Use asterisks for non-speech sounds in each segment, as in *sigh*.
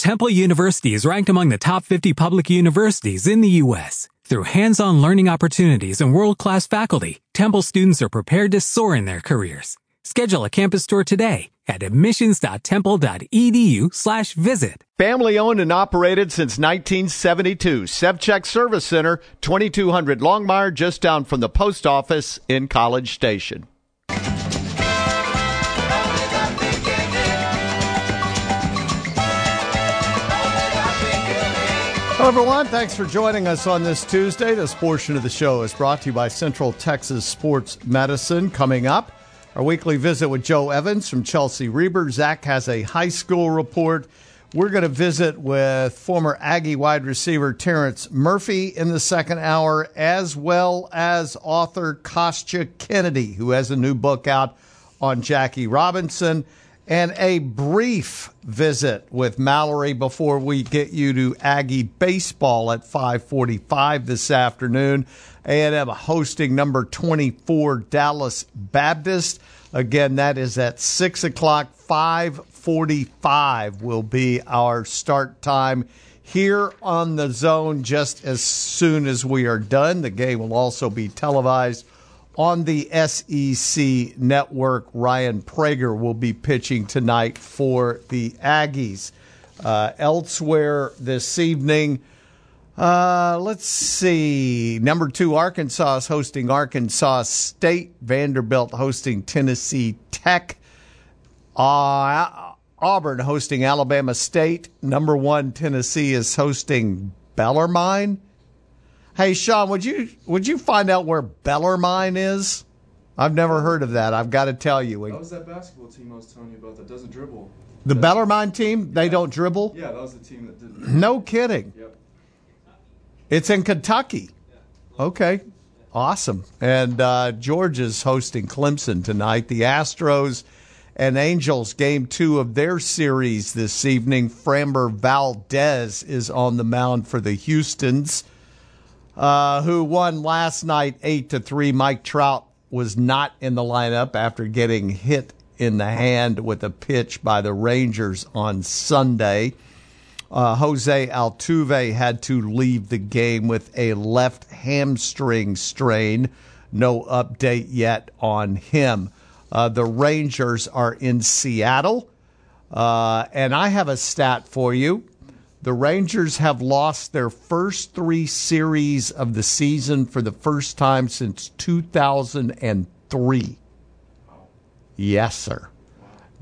Temple University is ranked among the top 50 public universities in the U.S. Through hands-on learning opportunities and world-class faculty, Temple students are prepared to soar in their careers. Schedule a campus tour today at admissions.temple.edu slash visit. Family owned and operated since 1972. Sevchek Service Center, 2200 Longmire, just down from the post office in College Station. Hello, everyone. Thanks for joining us on this Tuesday. This portion of the show is brought to you by Central Texas Sports Medicine. Coming up, our weekly visit with Jo Evans from Chelsea Reber. Zach has a high school report. We're going to visit with former Aggie wide receiver Terrence Murphy in the second hour, as well as author Kostya Kennedy, who has a new book out on Jackie Robinson and a brief visit with Mallory before we get you to Aggie baseball at 5:45 this afternoon. A&M hosting number 24 Dallas Baptist. Again, that is at six o'clock. 5:45 will be our start time here on the zone just as soon as we are done. The game will also be televised on the SEC network. Ryan Prager will be pitching tonight for the Aggies. Uh, elsewhere this evening, uh, let's see. Number two, Arkansas is hosting Arkansas State. Vanderbilt hosting Tennessee Tech. Uh, Auburn hosting Alabama State. Number one, Tennessee is hosting Bellarmine. Hey, Sean, would you would you find out where Bellarmine is? I've never heard of that. I've got to tell you. That was that basketball team I was telling you about that doesn't dribble. The Bellarmine team, they don't dribble? Yeah, that was the team that didn't. No kidding. Yep. It's in Kentucky. Okay. Awesome. And uh, Georgia's hosting Clemson tonight. The Astros and Angels game two of their series this evening. Framber Valdez is on the mound for the Houstons uh, who won last night eight to three. Mike Trout was not in the lineup after getting hit in the hand with a pitch by the Rangers on Sunday. Uh, Jose Altuve had to leave the game with a left hamstring strain. No update yet on him. Uh, the Rangers are in Seattle. Uh, and I have a stat for you. The Rangers have lost their first three series of the season for the first time since 2003. Yes, sir.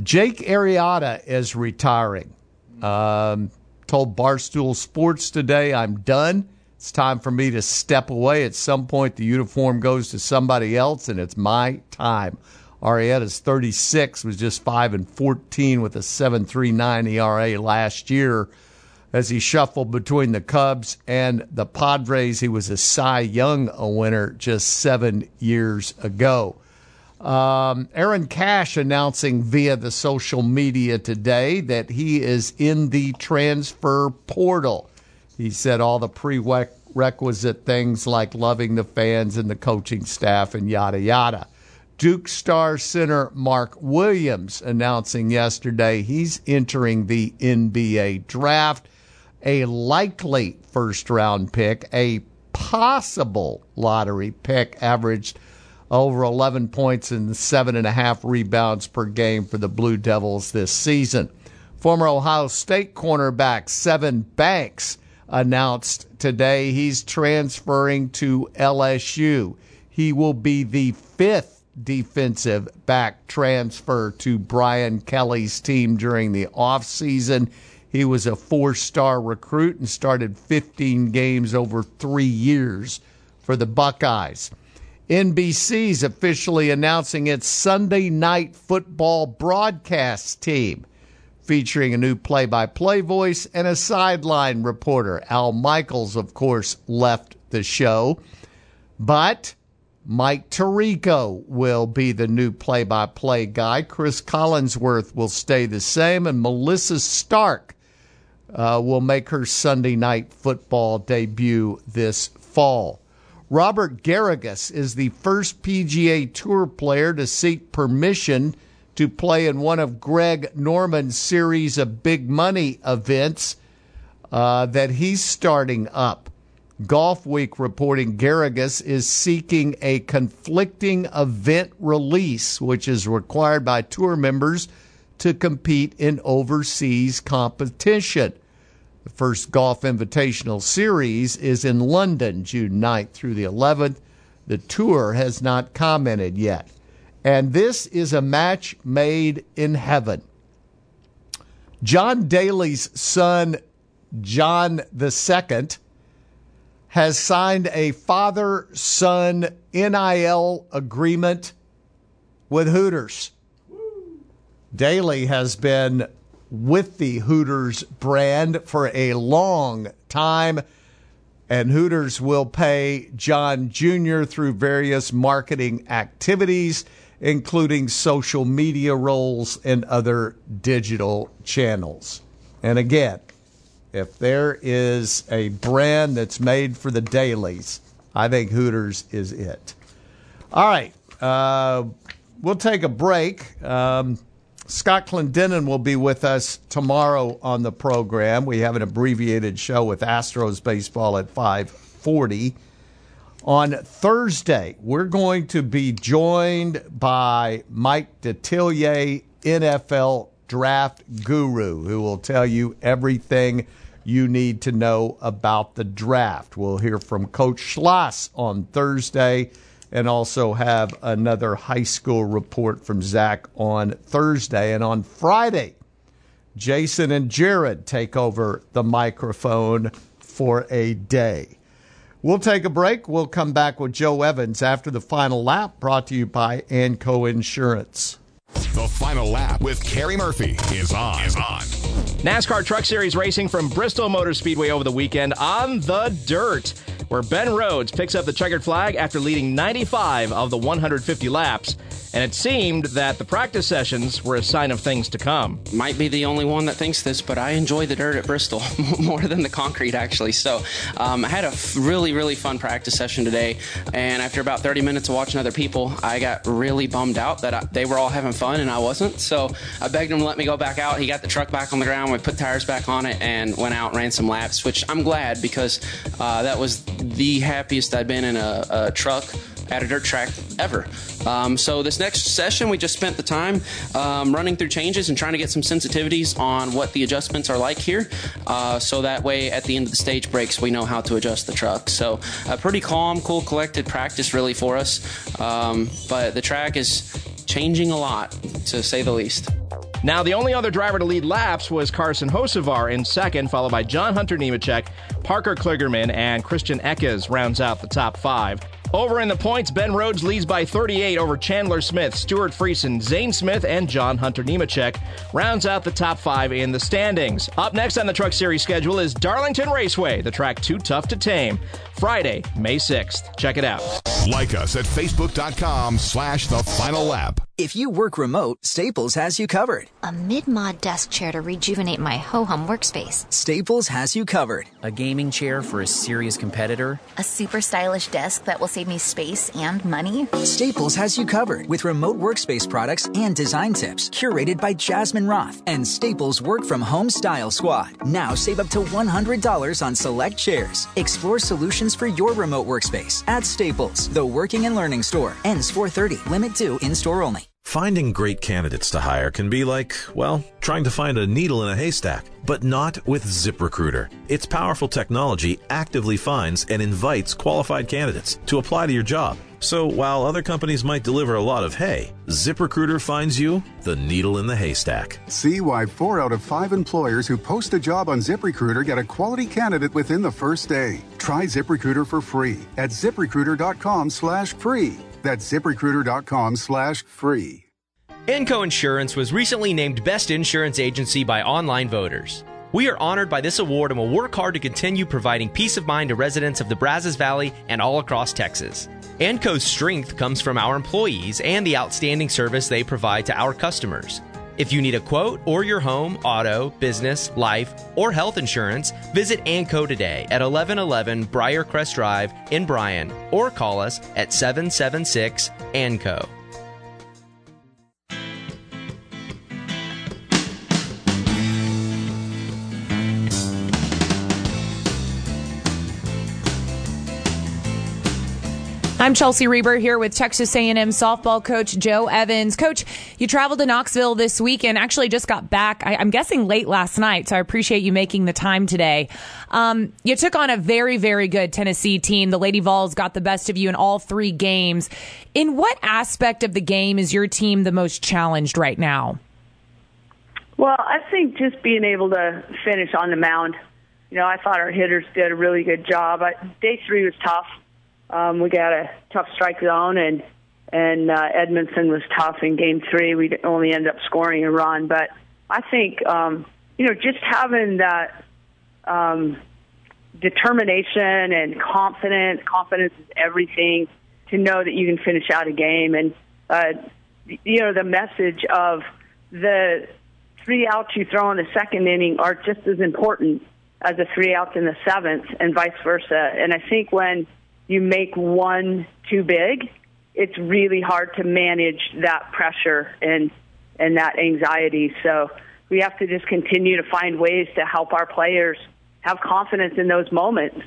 Jake Arrieta is retiring. Um, told Barstool Sports today, I'm done. It's time for me to step away. At some point, the uniform goes to somebody else, and it's my time. Arrieta's 36, was just 5 and 14 with a 7.39 ERA last year as he shuffled between the Cubs and the Padres. He was a Cy Young winner just seven years ago. Um, Aaron Cash announcing via the social media today that he is in the transfer portal. He said all the prerequisite things like loving the fans and the coaching staff and yada yada. Duke star center Mark Williams announcing yesterday he's entering the NBA draft a likely first round pick, a possible lottery pick, averaged over 11 points and seven and a half rebounds per game for the Blue Devils this season. Former Ohio State cornerback Sevyn Banks announced today he's transferring to LSU. He will be the fifth defensive back transfer to Brian Kelly's team during the offseason. He was a four star recruit and started 15 games over three years for the Buckeyes. NBC's officially announcing its Sunday night football broadcast team, featuring a new play by play voice and a sideline reporter. Al Michaels, of course, left the show, but Mike Tirico will be the new play by play guy. Chris Collinsworth will stay the same, and Melissa Stark uh, will make her Sunday night football debut this fall. Robert Garrigus is the first PGA Tour player to seek permission to play in one of Greg Norman's series of big money events uh, that he's starting up. Golf Week reporting Garrigus is seeking a conflicting event release, which is required by tour members to compete in overseas competition. The first Golf Invitational Series is in London, June 9th through the 11th. The tour has not commented yet. And this is a match made in heaven. John Daly's son, John II, has signed a father son NIL agreement with Hooters. Daly has been with the Hooters brand for a long time, and Hooters will pay John Jr. through various marketing activities, including social media roles and other digital channels. And again, if there is a brand that's made for the Dalys, I think Hooters is it. All right. Uh, we'll take a break. Um, Scott Clendenin will be with us tomorrow on the program. We have an abbreviated show with Astros baseball at 540. On Thursday, we're going to be joined by Mike Detillier, NFL draft guru, who will tell you everything you need to know about the draft. We'll hear from Coach Schloss on Thursday and also have another high school report from Zach on Thursday. And on Friday, Jason and Jared take over the microphone for a day. We'll take a break. We'll come back with Jo Evans after the final lap, brought to you by Anco Insurance. The final lap with Kerry Murphy is on. Is on. NASCAR Truck Series racing from Bristol Motor Speedway over the weekend on the dirt, where Ben Rhodes picks up the checkered flag after leading 95 of the 150 laps and it seemed that the practice sessions were a sign of things to come. Might be the only one that thinks this, but I enjoy the dirt at Bristol *laughs* more than the concrete, actually. So um, I had a really, really fun practice session today, and after about 30 minutes of watching other people, I got really bummed out that I, they were all having fun and I wasn't. So I begged him to let me go back out. He got the truck back on the ground. We put tires back on it and went out and ran some laps, which I'm glad because uh, that was the happiest I'd been in a, a truck dirt track ever. Um, so this next session, we just spent the time um, running through changes and trying to get some sensitivities on what the adjustments are like here. Uh, so that way, at the end of the stage breaks, we know how to adjust the truck. So a pretty calm, cool, collected practice really for us. Um, but the track is changing a lot, to say the least. Now, the only other driver to lead laps was Carson Hocevar in second, followed by John Hunter Nemechek, Parker Kligerman, and Christian Eckes rounds out the top five. Over in the points, Ben Rhodes leads by 38 over Chandler Smith, Stewart Friesen, Zane Smith, and John Hunter Nemechek. Rounds out the top five in the standings. Up next on the Truck Series schedule is Darlington Raceway, the track too tough to tame. Friday, May 6th. Check it out. Like us at facebook.com slash the final lap. If you work remote, Staples has you covered. A mid-mod desk chair to rejuvenate my ho-hum workspace. Staples has you covered. A gaming chair for a serious competitor. A super stylish desk that will save me space and money. Staples has you covered with remote workspace products and design tips curated by Jasmine Roth and Staples Work From Home Style Squad. Now save up to $100 on select chairs. Explore solutions for your remote workspace at Staples, the working and learning store. Ends 430. Limit 2 in store only. Finding great candidates to hire can be like, well, trying to find a needle in a haystack, but not with ZipRecruiter. Its powerful technology actively finds and invites qualified candidates to apply to your job. So while other companies might deliver a lot of hay, ZipRecruiter finds you the needle in the haystack. See why four out of five employers who post a job on ZipRecruiter get a quality candidate within the first day. Try ZipRecruiter for free at ziprecruiter.com slash free. That's ziprecruiter.com slash free. Anco Insurance was recently named Best Insurance Agency by online voters. We are honored by this award and will work hard to continue providing peace of mind to residents of the Brazos Valley and all across Texas. Anco's strength comes from our employees and the outstanding service they provide to our customers. If you need a quote or your home, auto, business, life, or health insurance, visit Anco today at 1111 Briarcrest Drive in Bryan or call us at 776 ANCO. I'm Chelsea Reber here with Texas A&M softball coach Jo Evans. Coach, you traveled to Knoxville this week and actually just got back. I, am guessing late last night, so I appreciate you making the time today. Um, you took on a very, very good Tennessee team. The Lady Vols got the best of you in all three games. In what aspect of the game is your team the most challenged right now? Well, I think just being able to finish on the mound. You know, I thought our hitters did a really good job. Day three was tough um, we got a tough strike zone, and and uh, Edmoundson was tough in Game Three. We only ended up scoring a run, but I think um, you know just having that um, determination and confidence. Confidence is everything. To know that you can finish out a game, and uh, you know the message of the three outs you throw in the second inning are just as important as the three outs in the seventh, and vice versa. And I think when you make one too big, it's really hard to manage that pressure and and that anxiety. So we have to just continue to find ways to help our players have confidence in those moments.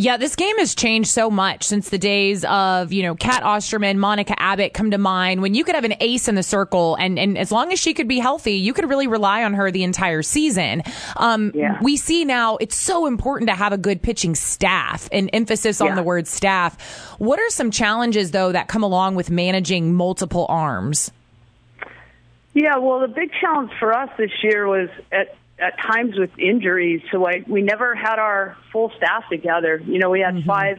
Yeah, this game has changed so much since the days of, you know, Cat Osterman, Monica Abbott come to mind when you could have an ace in the circle and, and as long as she could be healthy, you could really rely on her the entire season. Um, yeah. we see now it's so important to have a good pitching staff and emphasis on yeah. the word staff. What are some challenges though that come along with managing multiple arms? Yeah, well, the big challenge for us this year was at at times with injuries, so I, we never had our full staff together. You know, we had mm-hmm. five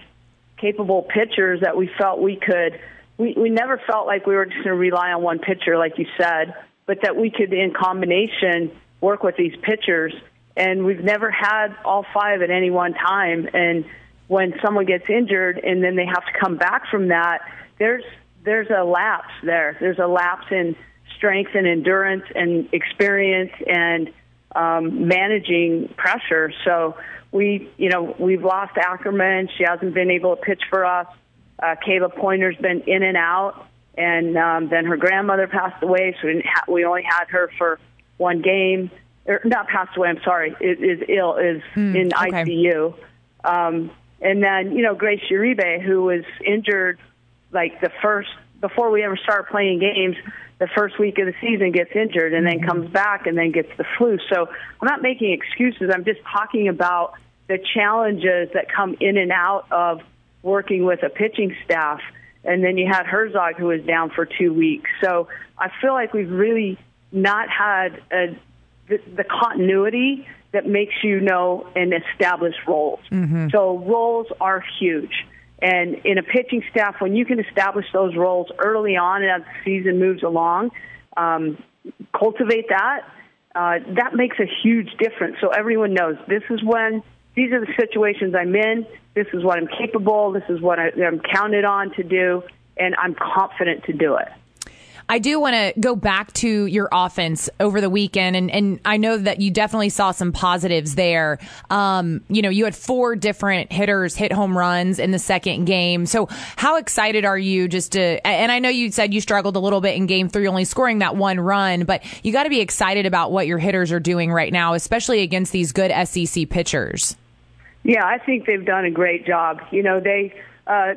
capable pitchers that we felt we could. We we never felt like we were just going to rely on one pitcher, like you said, but that we could, in combination, work with these pitchers. And we've never had all five at any one time. And when someone gets injured and then they have to come back from that, there's there's a lapse there. There's a lapse in strength and endurance and experience and um, managing pressure. So we, you know, we've lost Ackerman. She hasn't been able to pitch for us. Uh, Kayla Poynter's been in and out, and um, then her grandmother passed away, so we, didn't ha- we only had her for one game. Or not passed away. I'm sorry. Is, is ill. Is mm, in okay. ICU. Um, and then you know Grace Uribe, who was injured like the first before we ever start playing games the first week of the season gets injured and then mm-hmm. comes back and then gets the flu. So I'm not making excuses. I'm just talking about the challenges that come in and out of working with a pitching staff. And then you had Herzog who was down for two weeks. So I feel like we've really not had a, the, the continuity that makes you know and establish roles. Mm-hmm. So roles are huge. And in a pitching staff, when you can establish those roles early on and as the season moves along, um, cultivate that. Uh, that makes a huge difference. So everyone knows this is when these are the situations I'm in. This is what I'm capable. This is what I, I'm counted on to do, and I'm confident to do it. I do want to go back to your offense over the weekend, and, and I know that you definitely saw some positives there. Um, you know, you had four different hitters hit home runs in the second game. So, how excited are you just to? And I know you said you struggled a little bit in game three, only scoring that one run, but you got to be excited about what your hitters are doing right now, especially against these good SEC pitchers. Yeah, I think they've done a great job. You know, they. Uh,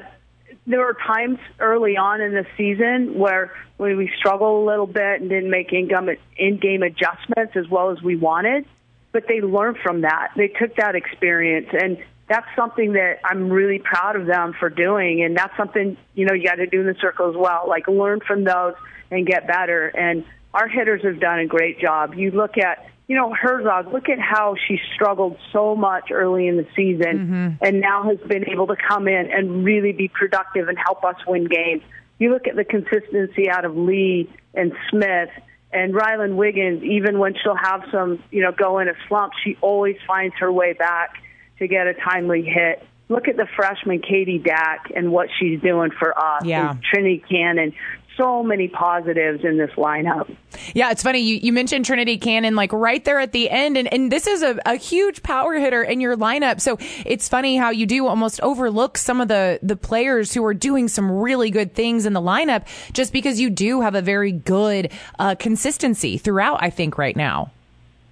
there were times early on in the season where when we struggled a little bit and didn't make in-game adjustments as well as we wanted, but they learned from that. They took that experience, and that's something that I'm really proud of them for doing. And that's something you know you got to do in the circle as well. Like learn from those and get better. And our hitters have done a great job. You look at you know, Herzog, look at how she struggled so much early in the season mm-hmm. and now has been able to come in and really be productive and help us win games. You look at the consistency out of Lee and Smith and Rylen Wiggins, even when she'll have some, you know, go in a slump, she always finds her way back to get a timely hit. Look at the freshman Katie Dack and what she's doing for us. Yeah. And Trinity Cannon so many positives in this lineup. Yeah, it's funny. You, you mentioned Trinity Cannon like right there at the end, and, and this is a, a huge power hitter in your lineup. So it's funny how you do almost overlook some of the, the players who are doing some really good things in the lineup just because you do have a very good uh, consistency throughout, I think, right now.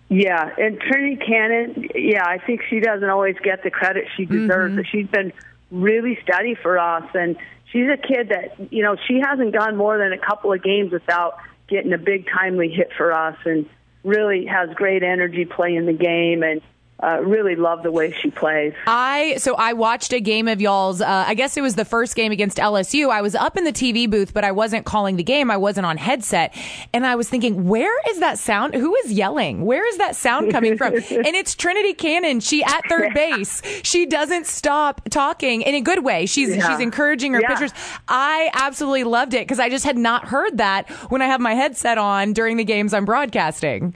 Yeah, and Trinity Cannon, yeah, I think she doesn't always get the credit she deserves. Mm-hmm. She's been really steady for us. And she's a kid that, you know, she hasn't gone more than a couple of games without getting a big timely hit for us and really has great energy playing the game. And uh, really love the way she plays. I so I watched a game of y'all's. Uh, I guess it was the first game against LSU. I was up in the TV booth, but I wasn't calling the game. I wasn't on headset, and I was thinking, where is that sound? Who is yelling? Where is that sound coming from? *laughs* and it's Trinity Cannon. She at third base. She doesn't stop talking in a good way. She's Yeah. she's encouraging her Yeah. pitchers. I absolutely loved it because I just had not heard that when I have my headset on during the games I'm broadcasting.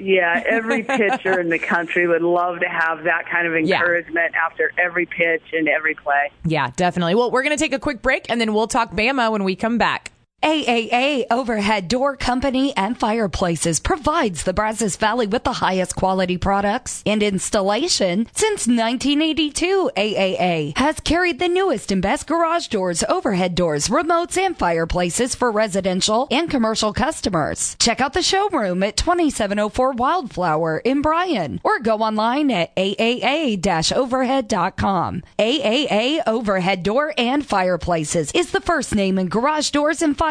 Yeah, every pitcher in the country would love to have that kind of Yeah. encouragement after every pitch and every play. Yeah, definitely. Well, we're going to take a quick break and then we'll talk Bama when we come back. AAA Overhead Door Company and Fireplaces provides the Brazos Valley with the highest quality products and installation since 1982. AAA has carried the newest and best garage doors, overhead doors, remotes, and fireplaces for residential and commercial customers. Check out the showroom at 2704 Wildflower in Bryan or go online at AAA-overhead.com. AAA Overhead Door and Fireplaces is the first name in garage doors and fireplaces.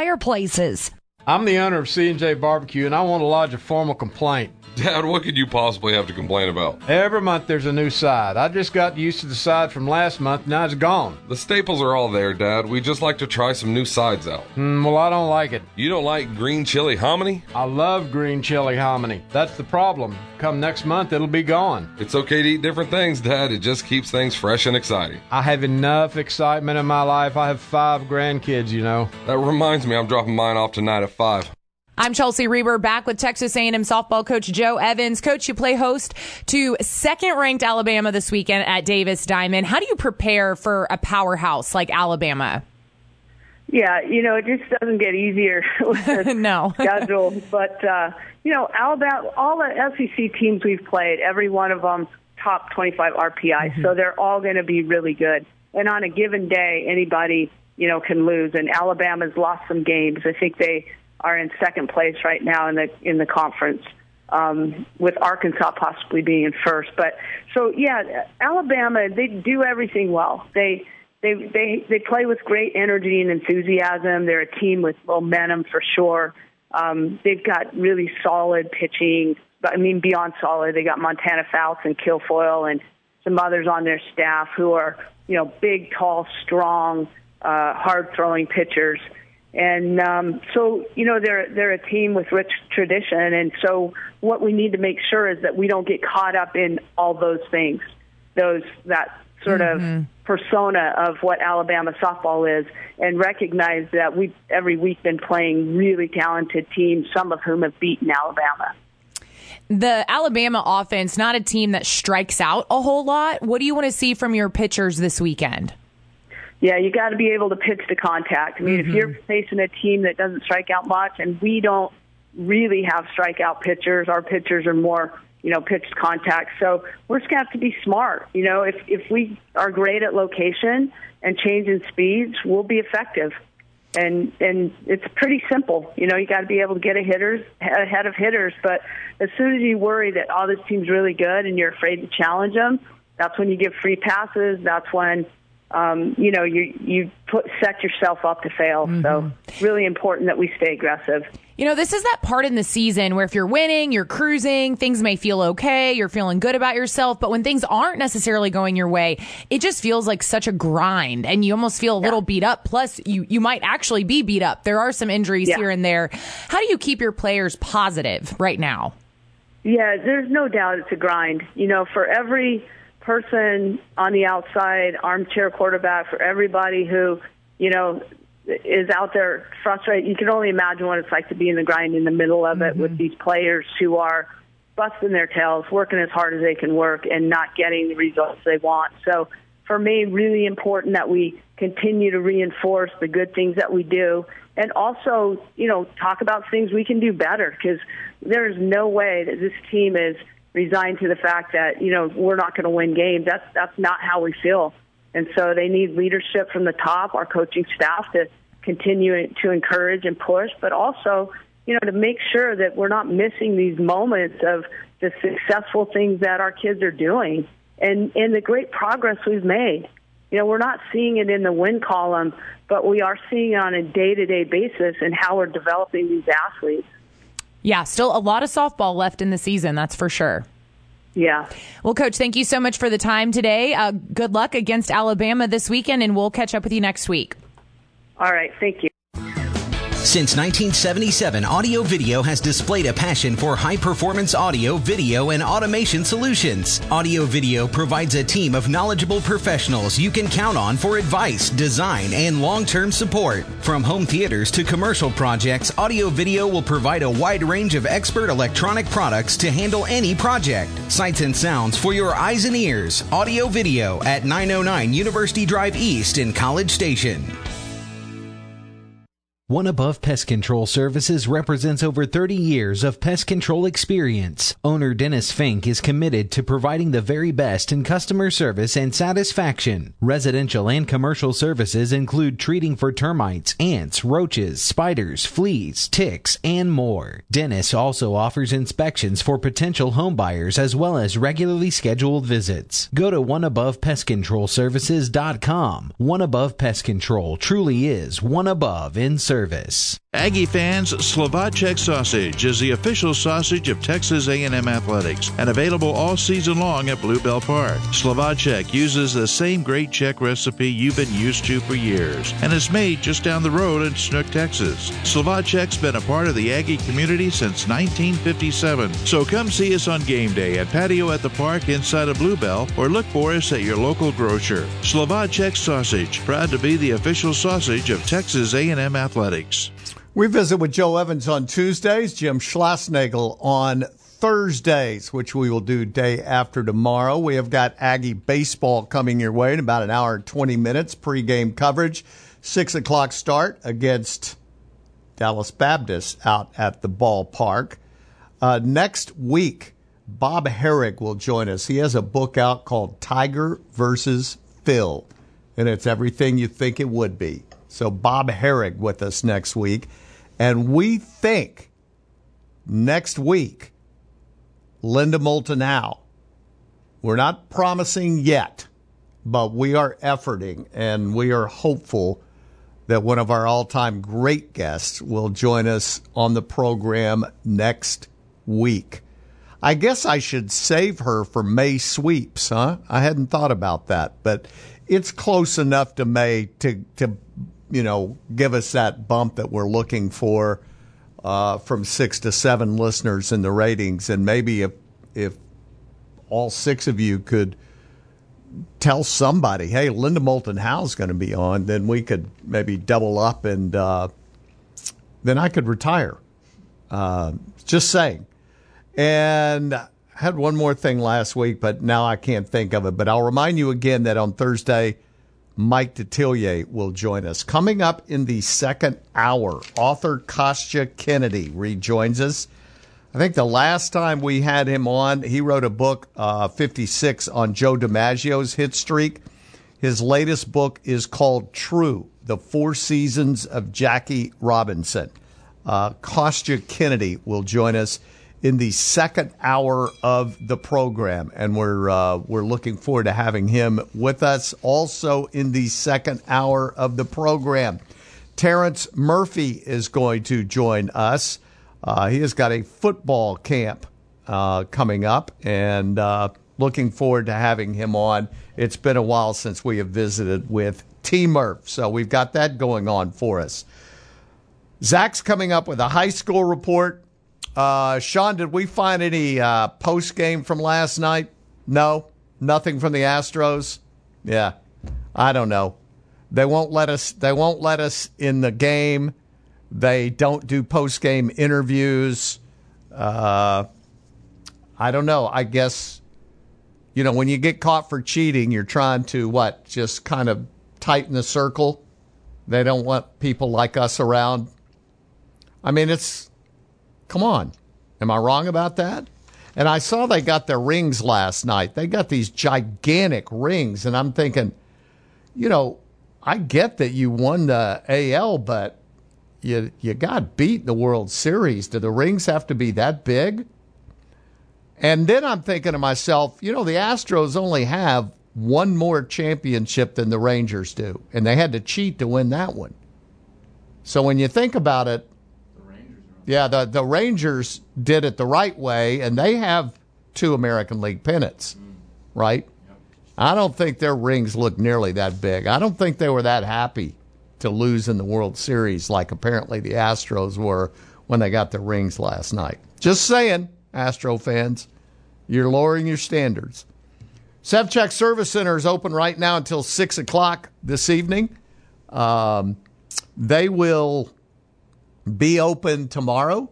I'm the owner of C&J Barbecue, and I want to lodge a formal complaint. Dad, what could you possibly have to complain about? Every month there's a new side. I just got used to the side from last month, now it's gone. The staples are all there, Dad. We just like to try some new sides out. Mm, well, I don't like it. You don't like green chili hominy? I love green chili hominy. That's the problem. Come next month, it'll be gone. It's okay to eat different things, Dad. It just keeps things fresh and exciting. I have enough excitement in my life. I have five grandkids, you know. That reminds me, I'm dropping mine off tonight at 5. I'm Chelsea Reber back with Texas A&M softball coach Jo Evans. Coach, you play host to second-ranked Alabama this weekend at Davis Diamond. How do you prepare for a powerhouse like Alabama? Yeah, you know, it just doesn't get easier *laughs* with the *laughs* no. *laughs* schedule. But uh, you know, Alabama, all the SEC teams we've played, every one of them top 25 RPI, so they're all going to be really good. And on a given day, anybody you know can lose. And Alabama's lost some games. I think they are in second place right now in the in the conference. Um, with Arkansas possibly being in first, but so yeah, Alabama they do everything well. They they they they play with great energy and enthusiasm. They're a team with momentum for sure. Um, they've got really solid pitching. I mean, beyond solid, they got Montana Fouts and Kilfoyle and some others on their staff who are you know big, tall, strong, uh, hard throwing pitchers. And um, so, you know, they're they're a team with rich tradition, and so what we need to make sure is that we don't get caught up in all those things, those that sort of persona of what Alabama softball is, and recognize that we every week been playing really talented teams, some of whom have beaten Alabama. The Alabama offense, not a team that strikes out a whole lot. What do you want to see from your pitchers this weekend? Yeah, you got to be able to pitch to contact. I mean, if mm-hmm. you're facing a team that doesn't strike out much, and we don't really have strikeout pitchers, our pitchers are more, you know, pitch contact. So we're just gonna have to be smart. You know, if if we are great at location and changing speeds, we'll be effective. And and it's pretty simple. You know, you got to be able to get a hitters ahead of hitters. But as soon as you worry that oh, this team's really good, and you're afraid to challenge them, that's when you give free passes. That's when um, you know you you put set yourself up to fail. So it's really important that we stay aggressive. You know, this is that part in the season where if you're winning, you're cruising, things may feel okay, you're feeling good about yourself, but when things aren't necessarily going your way, it just feels like such a grind and you almost feel a little beat up. Plus, you, you might actually be beat up. There are some injuries Yeah. here and there. How do you keep your players positive right now? Yeah, there's no doubt it's a grind. You know, for every person on the outside, armchair quarterback, for everybody who, you know, is out there frustrated, you can only imagine what it's like to be in the grind in the middle of it with mm-hmm. these players who are busting their tails, working as hard as they can work, and not getting the results they want. So, for me, really important that we continue to reinforce the good things that we do and also, you know, talk about things we can do better because there's no way that this team is resigned to the fact that, you know, we're not going to win games. That's that's not how we feel. And so they need leadership from the top, our coaching staff to continue to encourage and push, but also, you know, to make sure that we're not missing these moments of the successful things that our kids are doing and and the great progress we've made. you know, we're not seeing it in the win column, but we are seeing it on a day to day basis and how we're developing these athletes. Yeah, still a lot of softball left in the season, that's for sure. Yeah. Well, Coach, thank you so much for the time today. Uh, good luck against Alabama this weekend, and we'll catch up with you next week. All right. Thank you. Since 1977, Audio Video has displayed a passion for high performance audio, video, and automation solutions. Audio Video provides a team of knowledgeable professionals you can count on for advice, design, and long term support. From home theaters to commercial projects, Audio Video will provide a wide range of expert electronic products to handle any project. Sights and sounds for your eyes and ears. Audio Video at 909 University Drive East in College Station. One Above Pest Control Services represents over 30 years of pest control experience. Owner Dennis Fink is committed to providing the very best in customer service and satisfaction. Residential and commercial services include treating for termites, ants, roaches, spiders, fleas, ticks, and more. Dennis also offers inspections for potential homebuyers as well as regularly scheduled visits. Go to oneabovePestControlServices.com. One Above Pest Control truly is one above in service service. Aggie fans, Slovacek sausage is the official sausage of Texas A&M Athletics and available all season long at Bluebell Park. Slovacek uses the same great Czech recipe you've been used to for years and is made just down the road in Snook, Texas. Slovacek's been a part of the Aggie community since 1957. So come see us on game day at Patio at the Park inside of Bluebell or look for us at your local grocer. Slovacek sausage, proud to be the official sausage of Texas A&M Athletics. We visit with Jo Evans on Tuesdays, Jim Schlossnagle on Thursdays, which we will do day after tomorrow. We have got Aggie baseball coming your way in about an hour and 20 minutes, pregame coverage. Six o'clock start against Dallas Baptist out at the ballpark. Uh, next week, Bob Harig will join us. He has a book out called Tiger versus Phil, and it's everything you think it would be. So Bob Harig with us next week. And we think next week, Linda Moulton Howe. We're not promising yet, but we are efforting and we are hopeful that one of our all time great guests will join us on the program next week. I guess I should save her for May sweeps, huh? I hadn't thought about that, but it's close enough to May to, to you know, give us that bump that we're looking for uh, from six to seven listeners in the ratings. And maybe if if all six of you could tell somebody, hey, Linda Moulton Howe's going to be on, then we could maybe double up and uh, then I could retire. Uh, just saying. And I had one more thing last week, but now I can't think of it. But I'll remind you again that on Thursday, Mike Detillier will join us. Coming up in the second hour, author Kostya Kennedy rejoins us. I think the last time we had him on, he wrote a book, uh, 56, on Joe DiMaggio's hit streak. His latest book is called True The Four Seasons of Jackie Robinson. Uh, Kostya Kennedy will join us in the second hour of the program, and we're uh, we're looking forward to having him with us. Also in the second hour of the program, Terrence Murphy is going to join us. Uh, he has got a football camp uh, coming up, and uh, looking forward to having him on. It's been a while since we have visited with T Murph, so we've got that going on for us. Zach's coming up with a high school report. Uh, Sean, did we find any uh, post game from last night? No, nothing from the Astros. Yeah, I don't know. They won't let us. They won't let us in the game. They don't do post game interviews. Uh, I don't know. I guess you know when you get caught for cheating, you're trying to what? Just kind of tighten the circle. They don't want people like us around. I mean, it's Come on. Am I wrong about that? And I saw they got their rings last night. They got these gigantic rings. And I'm thinking, you know, I get that you won the AL, but you, you got beat in the World Series. Do the rings have to be that big? And then I'm thinking to myself, you know, the Astros only have one more championship than the Rangers do, and they had to cheat to win that one. So when you think about it, yeah, the the Rangers did it the right way, and they have two American League pennants, right? I don't think their rings look nearly that big. I don't think they were that happy to lose in the World Series like apparently the Astros were when they got their rings last night. Just saying, Astro fans, you're lowering your standards. SevCheck Service Center is open right now until 6 o'clock this evening. Um, they will be open tomorrow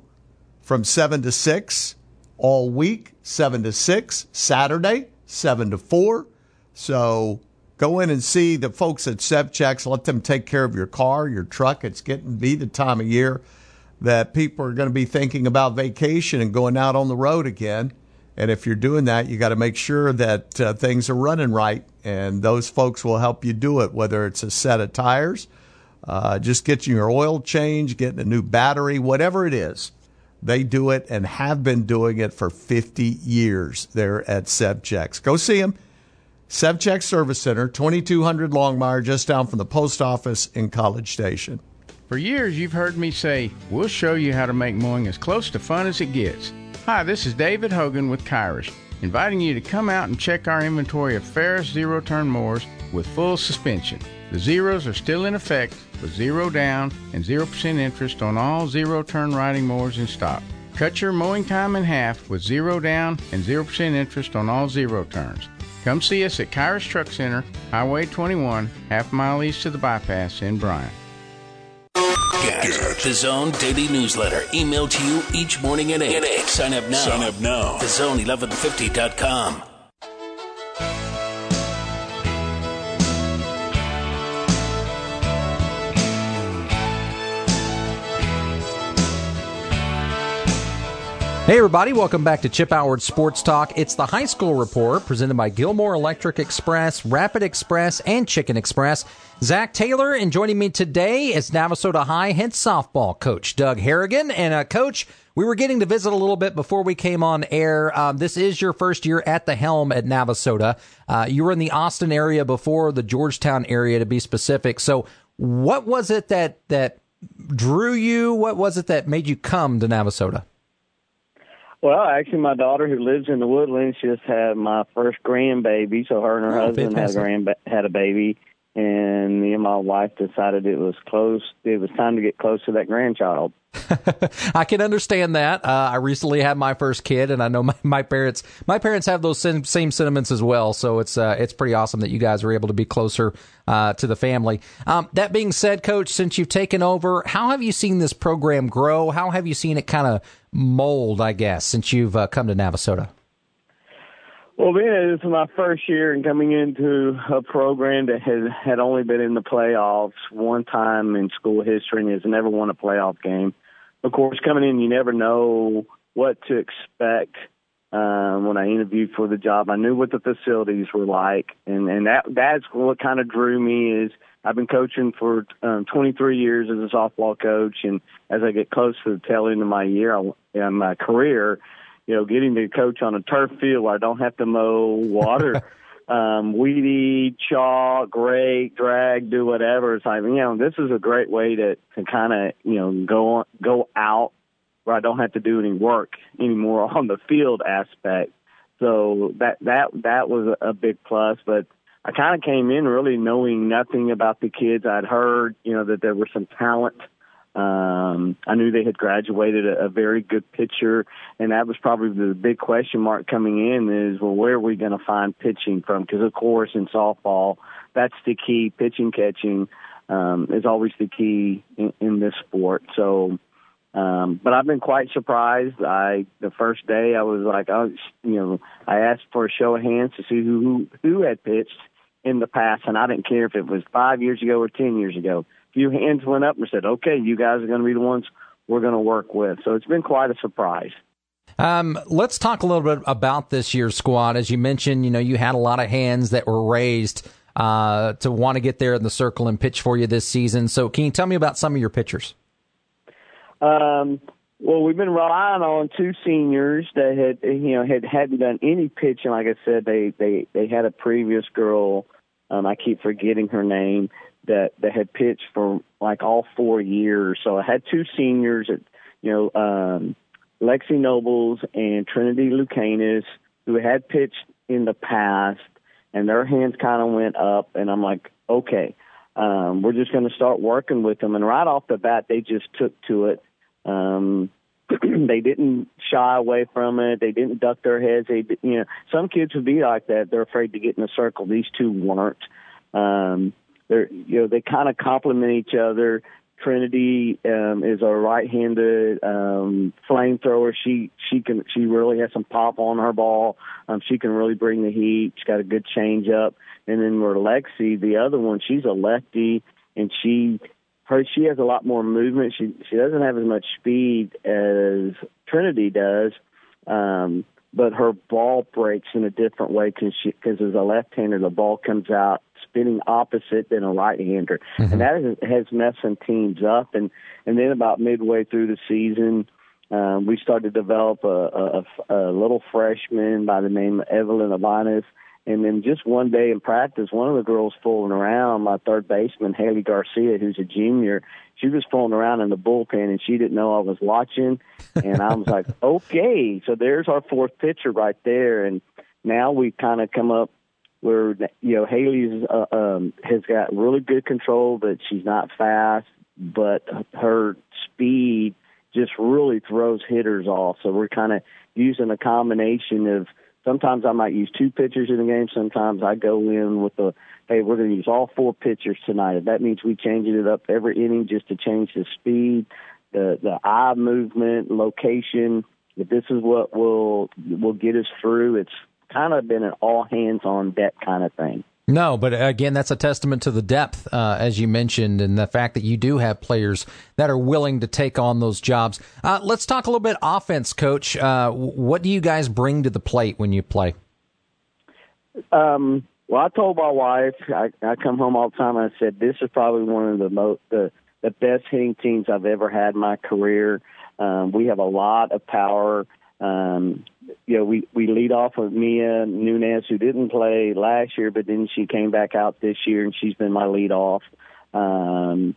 from 7 to 6, all week, 7 to 6, Saturday, 7 to 4. So go in and see the folks at SevChecks. Let them take care of your car, your truck. It's getting to be the time of year that people are going to be thinking about vacation and going out on the road again. And if you're doing that, you got to make sure that uh, things are running right. And those folks will help you do it, whether it's a set of tires, uh, just getting your oil change, getting a new battery, whatever it is. They do it and have been doing it for 50 years there at SevChecks. Go see them. SevCheck Service Center, 2200 Longmire, just down from the post office in College Station. For years, you've heard me say, we'll show you how to make mowing as close to fun as it gets. Hi, this is David Hogan with Kyrus, inviting you to come out and check our inventory of Ferris zero turn mowers with full suspension. The zeros are still in effect with zero down and 0% interest on all zero turn riding mowers in stock. Cut your mowing time in half with zero down and 0% interest on all zero turns. Come see us at Kyrus Truck Center, Highway 21, half mile east of the bypass in Bryan. Get the Zone Daily Newsletter emailed to you each morning at 8. Sign up now. Sign up now. TheZone1150.com. Hey, everybody, welcome back to Chip Howard Sports Talk. It's the high school report presented by Gilmore Electric Express, Rapid Express, and Chicken Express. Zach Taylor, and joining me today is Navasota High head softball coach Doug Harrigan. And, uh, coach, we were getting to visit a little bit before we came on air. Um, this is your first year at the helm at Navasota. Uh, you were in the Austin area before the Georgetown area, to be specific. So, what was it that that drew you? What was it that made you come to Navasota? Well, actually, my daughter who lives in the Woodlands just had my first grandbaby. So her and her Oh, husband had a grand had a baby, and me and my wife decided it was close. It was time to get close to that grandchild. *laughs* I can understand that. Uh, I recently had my first kid, and I know *laughs* my, my parents my parents have those same, same sentiments as well. So it's uh, it's pretty awesome that you guys are able to be closer uh, to the family. Um, that being said, Coach, since you've taken over, how have you seen this program grow? How have you seen it kind of mold? I guess since you've uh, come to Navasota. Well, being is my first year and coming into a program that has had only been in the playoffs one time in school history and has never won a playoff game. Of course, coming in, you never know what to expect. Um, when I interviewed for the job, I knew what the facilities were like, and and that that's what kind of drew me. Is I've been coaching for um, 23 years as a softball coach, and as I get close to the tail end of my year, in my career, you know, getting to coach on a turf field where I don't have to mow, water, *laughs* um, weed eat, chalk, rake, drag, do whatever. It's like, you know, this is a great way to, to kind of, you know, go on, go out where I don't have to do any work anymore *laughs* on the field aspect. So that, that, that was a big plus, but I kind of came in really knowing nothing about the kids. I'd heard, you know, that there was some talent. Um, I knew they had graduated a, a very good pitcher, and that was probably the big question mark coming in is, well, where are we going to find pitching from? Because, of course, in softball, that's the key. Pitching, catching um, is always the key in, in this sport. So, um, but I've been quite surprised. I the first day I was like, was, you know, I asked for a show of hands to see who, who had pitched in the past, and I didn't care if it was five years ago or ten years ago. A few hands went up and said, "Okay, you guys are going to be the ones we're going to work with." So it's been quite a surprise. Um, let's talk a little bit about this year's squad. As you mentioned, you know, you had a lot of hands that were raised uh, to want to get there in the circle and pitch for you this season. So, can you tell me about some of your pitchers? Um, Well, we've been relying on two seniors that had you know had hadn't done any pitching. Like I said, they they they had a previous girl. Um, I keep forgetting her name that that had pitched for like all four years. So I had two seniors at you know um, Lexi Nobles and Trinity Lucanis who had pitched in the past, and their hands kind of went up. And I'm like, okay, um, we're just going to start working with them. And right off the bat, they just took to it. Um, *clears throat* they didn't shy away from it. They didn't duck their heads. They, you know, some kids would be like that. They're afraid to get in a circle. These two weren't. Um, they're, you know, they kind of complement each other. Trinity um, is a right-handed um, flamethrower. She she can she really has some pop on her ball. Um, she can really bring the heat. She's got a good change up. And then we're Lexi, the other one, she's a lefty, and she her she has a lot more movement. She she doesn't have as much speed as Trinity does, um, but her ball breaks in a different way because she because as a left-hander, the ball comes out spinning opposite than a right-hander, mm-hmm. and that has, has messed some teams up. And and then about midway through the season. Um, we started to develop a, a, a little freshman by the name of Evelyn Abanez, and then just one day in practice, one of the girls fooling around, my third baseman, Haley Garcia, who's a junior, she was fooling around in the bullpen and she didn't know I was watching. And I was like, *laughs* okay, so there's our fourth pitcher right there. And now we kind of come up where, you know, Haley's, uh, um, has got really good control, but she's not fast, but her speed just really throws hitters off. So we're kind of using a combination of, Sometimes I might use two pitchers in the game. Sometimes I go in with the, hey, we're going to use all four pitchers tonight. If That means we changing it up every inning just to change the speed, the the eye movement, location. If this is what will will get us through, it's kind of been an all hands on deck kind of thing. No, but again, that's a testament to the depth, uh, as you mentioned, and the fact that you do have players that are willing to take on those jobs. Uh, let's talk a little bit offense, Coach. Uh, what do you guys bring to the plate when you play? Um, well, I told my wife, I, I come home all the time. And I said, this is probably one of the most the the best hitting teams I've ever had in my career. Um, we have a lot of power. Um, you know, we we lead off with Mia Nunez, who didn't play last year, but then she came back out this year, and she's been my lead off. Um,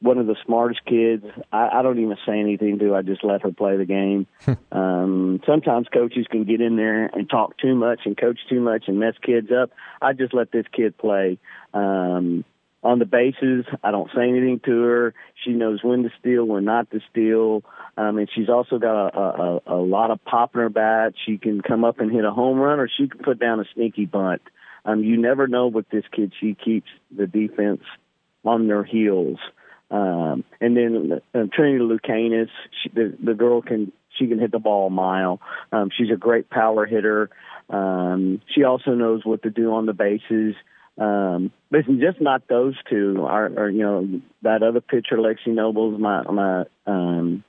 one of the smartest kids. I, I don't even say anything to. Her. I just let her play the game. *laughs* um, sometimes coaches can get in there and talk too much and coach too much and mess kids up. I just let this kid play. Um, on the bases. I don't say anything to her. She knows when to steal, when not to steal. Um, and she's also got a, a, a lot of pop in her bat. She can come up and hit a home run, or she can put down a sneaky bunt. Um, you never know with this kid. She keeps the defense on their heels. Um, and then uh, Trinity Lucanis, she, the, the girl can she can hit the ball a mile. Um, she's a great power hitter. Um, she also knows what to do on the bases. Um, but it's just not those two. Or, or you know, that other pitcher, Lexi Nobles, my my um,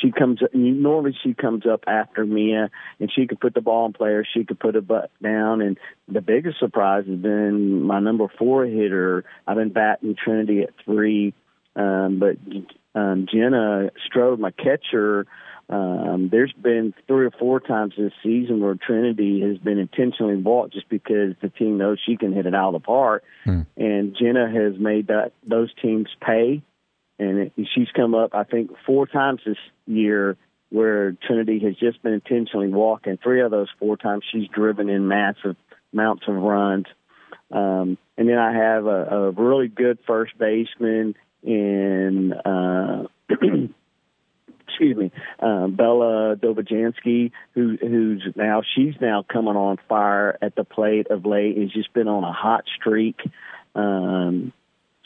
she comes normally she comes up after Mia and she could put the ball in play she could put a butt down and the biggest surprise has been my number four hitter. I've been batting Trinity at three, um, but um, Jenna Strode, my catcher, um, there's been three or four times this season where Trinity has been intentionally walked just because the team knows she can hit it out of the park, hmm. and Jenna has made that those teams pay, and it, she's come up I think four times this year where Trinity has just been intentionally walking. Three of those four times she's driven in massive amounts of runs. Um, and then I have a, a really good first baseman in uh, *clears throat* excuse me, um, Bella Dobajansky, who who's now she's now coming on fire at the plate of late. Has just been on a hot streak. Um,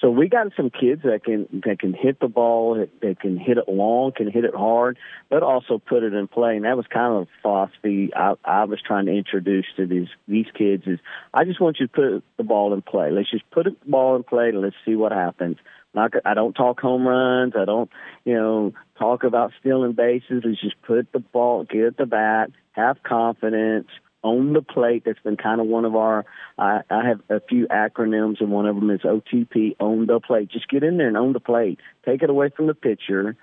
so we got some kids that can that can hit the ball, that, can hit it long, can hit it hard, but also put it in play. And that was kind of a philosophy I, I was trying to introduce to these these kids. Is I just want you to put the ball in play. Let's just put the ball in play and let's see what happens. Not, I don't talk home runs. I don't, you know, talk about stealing bases. Let's just put the ball, get the bat, have confidence, own the plate. That's been kind of one of our. I, I have a few acronyms, and one of them is OTP. Own the plate. Just get in there and own the plate. Take it away from the pitcher,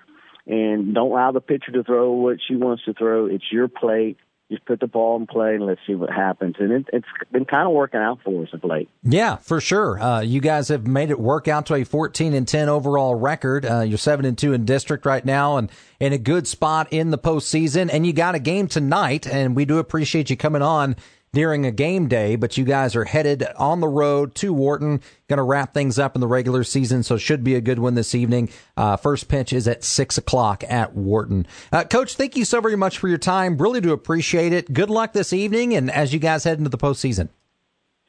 and don't allow the pitcher to throw what she wants to throw. It's your plate. Just put the ball in play and let's see what happens. And it, it's been kind of working out for us of late. Yeah, for sure. Uh, you guys have made it work out to a 14 and 10 overall record. Uh, you're seven and two in district right now, and in a good spot in the postseason. And you got a game tonight, and we do appreciate you coming on during a game day, but you guys are headed on the road to Wharton. Going to wrap things up in the regular season, so should be a good one this evening. Uh, first pitch is at six o'clock at Wharton. Uh, Coach, thank you so very much for your time. Really do appreciate it. Good luck this evening, and as you guys head into the postseason.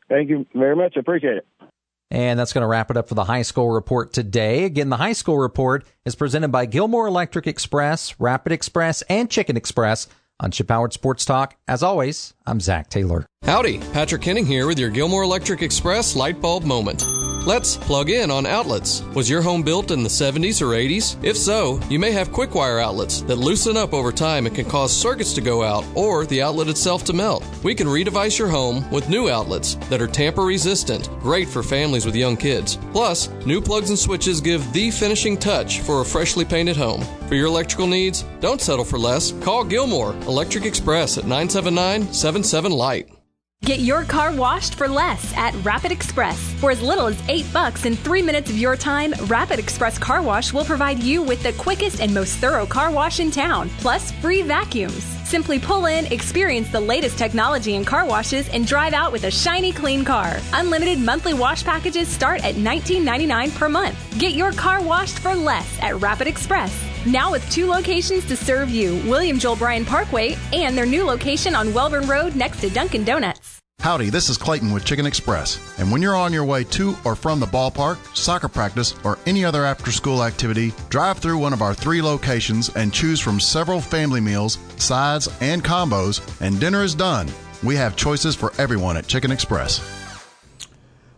Thank you very much. I appreciate it. And that's going to wrap it up for the high school report today. Again, the high school report is presented by Gilmore Electric Express, Rapid Express, and Chicken Express on Chip Howard Sports Talk. As always, I'm Zach Taylor. Howdy, Patrick Kenning here with your Gilmore Electric Express light bulb moment. Let's plug in on outlets. Was your home built in the 70s or 80s? If so, you may have quick wire outlets that loosen up over time and can cause circuits to go out or the outlet itself to melt. We can redevice your home with new outlets that are tamper resistant, great for families with young kids. Plus, new plugs and switches give the finishing touch for a freshly painted home. For your electrical needs, don't settle for less. Call Gilmore Electric Express at 979 77 Light. Get your car washed for less at Rapid Express. For as little as 8 bucks in 3 minutes of your time, Rapid Express Car Wash will provide you with the quickest and most thorough car wash in town, plus free vacuums. Simply pull in, experience the latest technology in car washes, and drive out with a shiny clean car. Unlimited monthly wash packages start at $19.99 per month. Get your car washed for less at Rapid Express. Now with two locations to serve you William Joel Bryan Parkway and their new location on Wellborn Road next to Dunkin' Donuts. Howdy, this is Clayton with Chicken Express. And when you're on your way to or from the ballpark, soccer practice, or any other after school activity, drive through one of our three locations and choose from several family meals, sides, and combos, and dinner is done. We have choices for everyone at Chicken Express.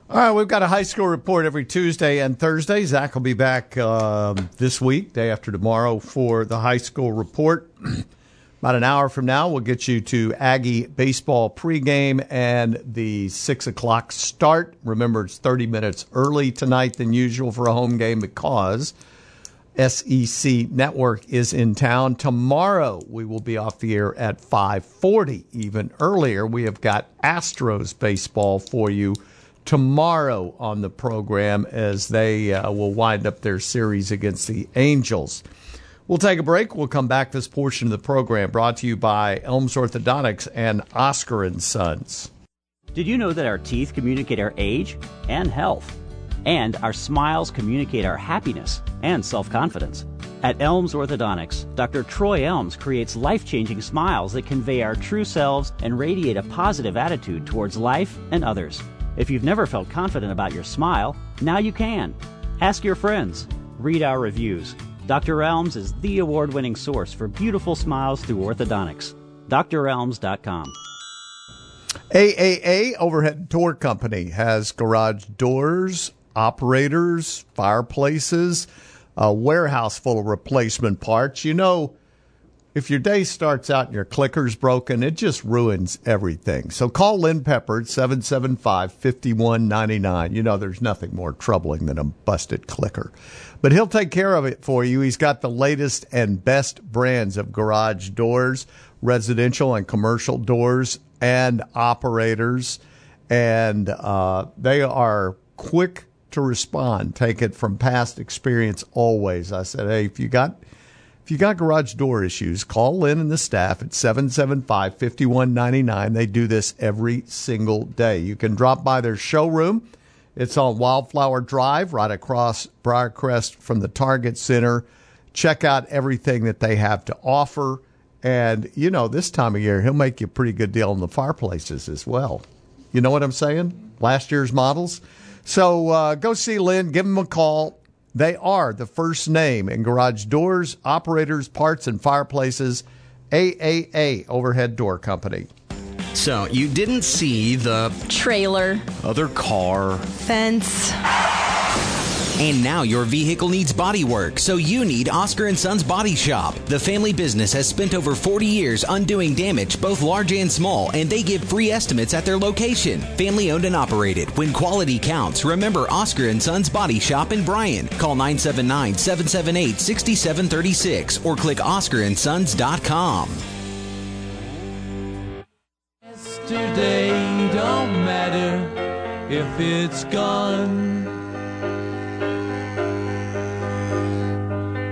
All right, we've got a high school report every Tuesday and Thursday. Zach will be back um, this week, day after tomorrow, for the high school report. *clears throat* About an hour from now, we'll get you to Aggie baseball pregame and the six o'clock start. Remember, it's 30 minutes early tonight than usual for a home game because SEC Network is in town. Tomorrow, we will be off the air at 540. Even earlier, we have got Astros baseball for you tomorrow on the program as they uh, will wind up their series against the Angels. We'll take a break. We'll come back this portion of the program brought to you by Elms Orthodontics and Oscar and Sons. Did you know that our teeth communicate our age and health? And our smiles communicate our happiness and self-confidence. At Elms Orthodontics, Dr. Troy Elms creates life-changing smiles that convey our true selves and radiate a positive attitude towards life and others. If you've never felt confident about your smile, now you can. Ask your friends. Read our reviews. Dr. Elms is the award winning source for beautiful smiles through orthodontics. drelms.com. AAA Overhead Door Company has garage doors, operators, fireplaces, a warehouse full of replacement parts. You know, if your day starts out and your clicker's broken, it just ruins everything. So call Lynn Pepper at 775 5199. You know, there's nothing more troubling than a busted clicker. But he'll take care of it for you. He's got the latest and best brands of garage doors, residential and commercial doors, and operators. And uh, they are quick to respond. Take it from past experience always. I said, hey, if you got if you got garage door issues, call Lynn and the staff at 775 5199. They do this every single day. You can drop by their showroom. It's on Wildflower Drive, right across Briarcrest from the Target Center. Check out everything that they have to offer. And, you know, this time of year, he'll make you a pretty good deal on the fireplaces as well. You know what I'm saying? Last year's models. So uh, go see Lynn, give him a call. They are the first name in garage doors, operators, parts, and fireplaces. AAA Overhead Door Company. So you didn't see the trailer, other car, fence, And now your vehicle needs body work, so you need Oscar and Sons Body Shop. The family business has spent over 40 years undoing damage, both large and small, and they give free estimates at their location. Family owned and operated. When quality counts, remember Oscar and Sons Body Shop in Bryan. Call 979-778-6736 or click oscarandsons.com. Yesterday don't matter if it's gone.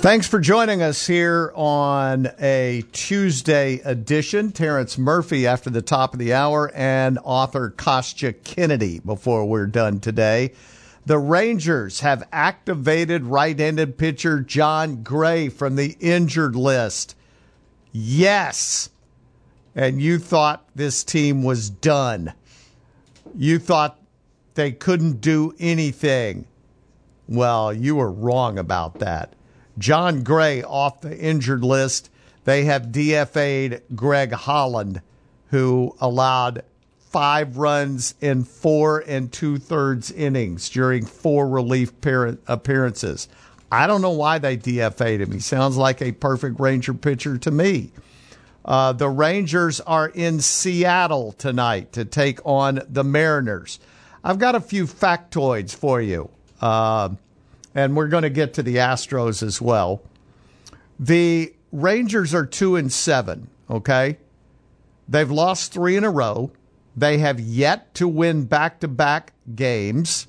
Thanks for joining us here on a Tuesday edition. Terrence Murphy after the top of the hour and author Kostya Kennedy before we're done today. The Rangers have activated right handed pitcher Jon Gray from the injured list. Yes. And you thought this team was done. You thought they couldn't do anything. Well, you were wrong about that. Jon Gray off the injured list. They have DFA'd Greg Holland, who allowed five runs in four and two thirds innings during four relief appearances. I don't know why they DFA'd him. He sounds like a perfect Ranger pitcher to me. Uh, the Rangers are in Seattle tonight to take on the Mariners. I've got a few factoids for you. Uh, and we're going to get to the Astros as well. The Rangers are two and seven. Okay, they've lost three in a row. They have yet to win back to back games.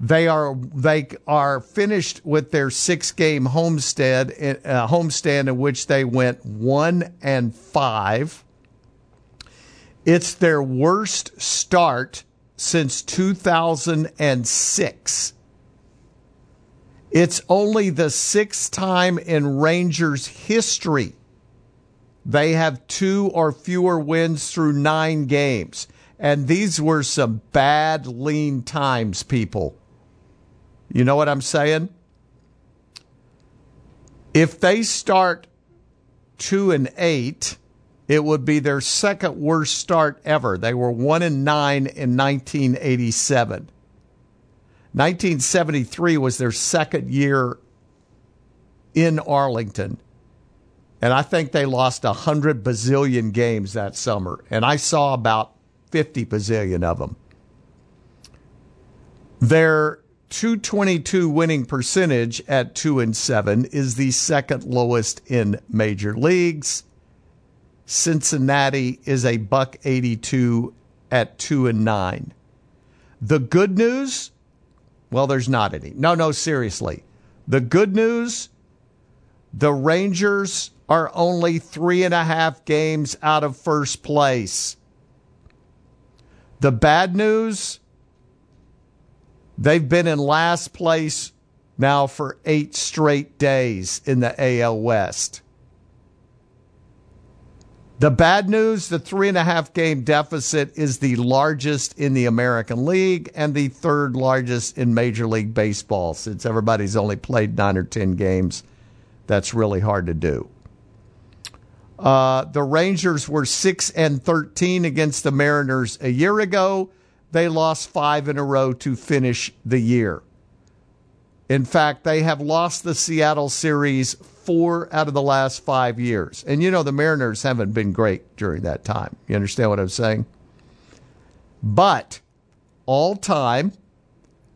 They are they are finished with their six game homestead uh, homestand in which they went one and five. It's their worst start since 2006. It's only the sixth time in Rangers history they have two or fewer wins through nine games. And these were some bad, lean times, people. You know what I'm saying? If they start two and eight, it would be their second worst start ever. They were one and nine in 1987. 1973 was their second year in Arlington. And I think they lost 100 bazillion games that summer. And I saw about 50 bazillion of them. Their 222 winning percentage at 2 and 7 is the second lowest in major leagues. Cincinnati is a buck 82 at 2 and 9. The good news well, there's not any. No, no, seriously. The good news the Rangers are only three and a half games out of first place. The bad news they've been in last place now for eight straight days in the AL West. The bad news the three and a half game deficit is the largest in the American League and the third largest in Major League Baseball since everybody's only played nine or 10 games. That's really hard to do. Uh, the Rangers were 6 and 13 against the Mariners a year ago. They lost five in a row to finish the year. In fact, they have lost the Seattle series four out of the last five years. And you know, the Mariners haven't been great during that time. You understand what I'm saying? But all time,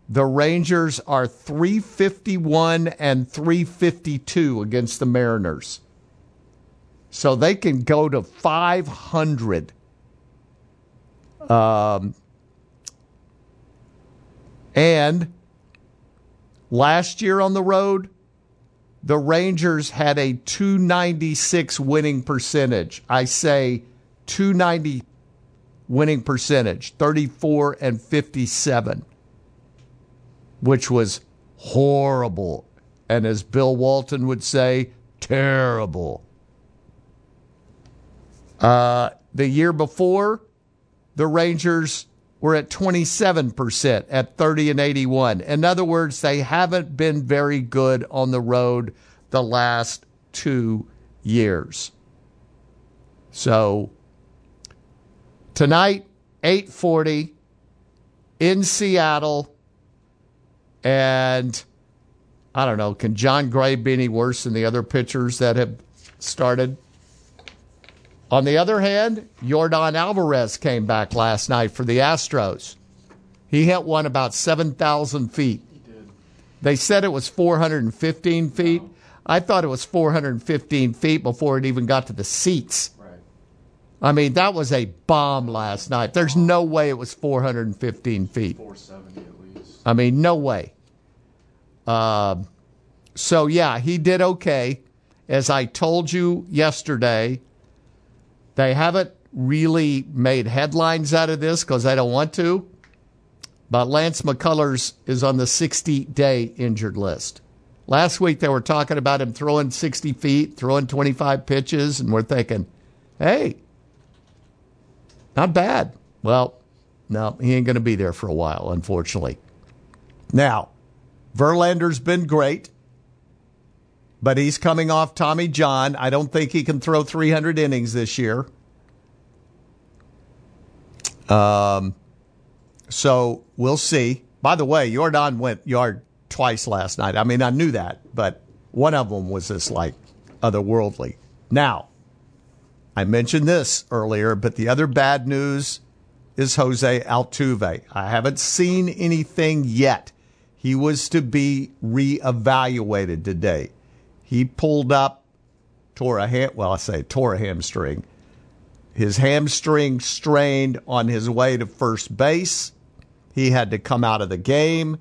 the Rangers are 351 and 352 against the Mariners. So they can go to 500. Um, and last year on the road, the Rangers had a 296 winning percentage. I say 290 winning percentage, 34 and 57, which was horrible. And as Bill Walton would say, terrible. Uh, the year before, the Rangers were at 27% at 30 and 81. In other words, they haven't been very good on the road the last two years. So tonight, 840 in Seattle. And I don't know, can Jon Gray be any worse than the other pitchers that have started? On the other hand, Yordan Alvarez came back last night for the Astros. He hit one about 7,000 feet. They said it was 415 feet. I thought it was 415 feet before it even got to the seats. Right. I mean, that was a bomb last night. There's no way it was 415 feet. 470 at least. I mean, no way. Uh, so, yeah, he did okay. As I told you yesterday, they haven't really made headlines out of this because they don't want to. But Lance McCullers is on the 60 day injured list. Last week they were talking about him throwing 60 feet, throwing 25 pitches, and we're thinking, hey, not bad. Well, no, he ain't going to be there for a while, unfortunately. Now, Verlander's been great, but he's coming off Tommy John. I don't think he can throw 300 innings this year. Um, so we'll see. By the way, Yordan went yard twice last night. I mean, I knew that, but one of them was just like otherworldly. Now, I mentioned this earlier, but the other bad news is Jose Altuve. I haven't seen anything yet. He was to be reevaluated today. He pulled up, tore a ham, well, I say tore a hamstring. His hamstring strained on his way to first base. He had to come out of the game.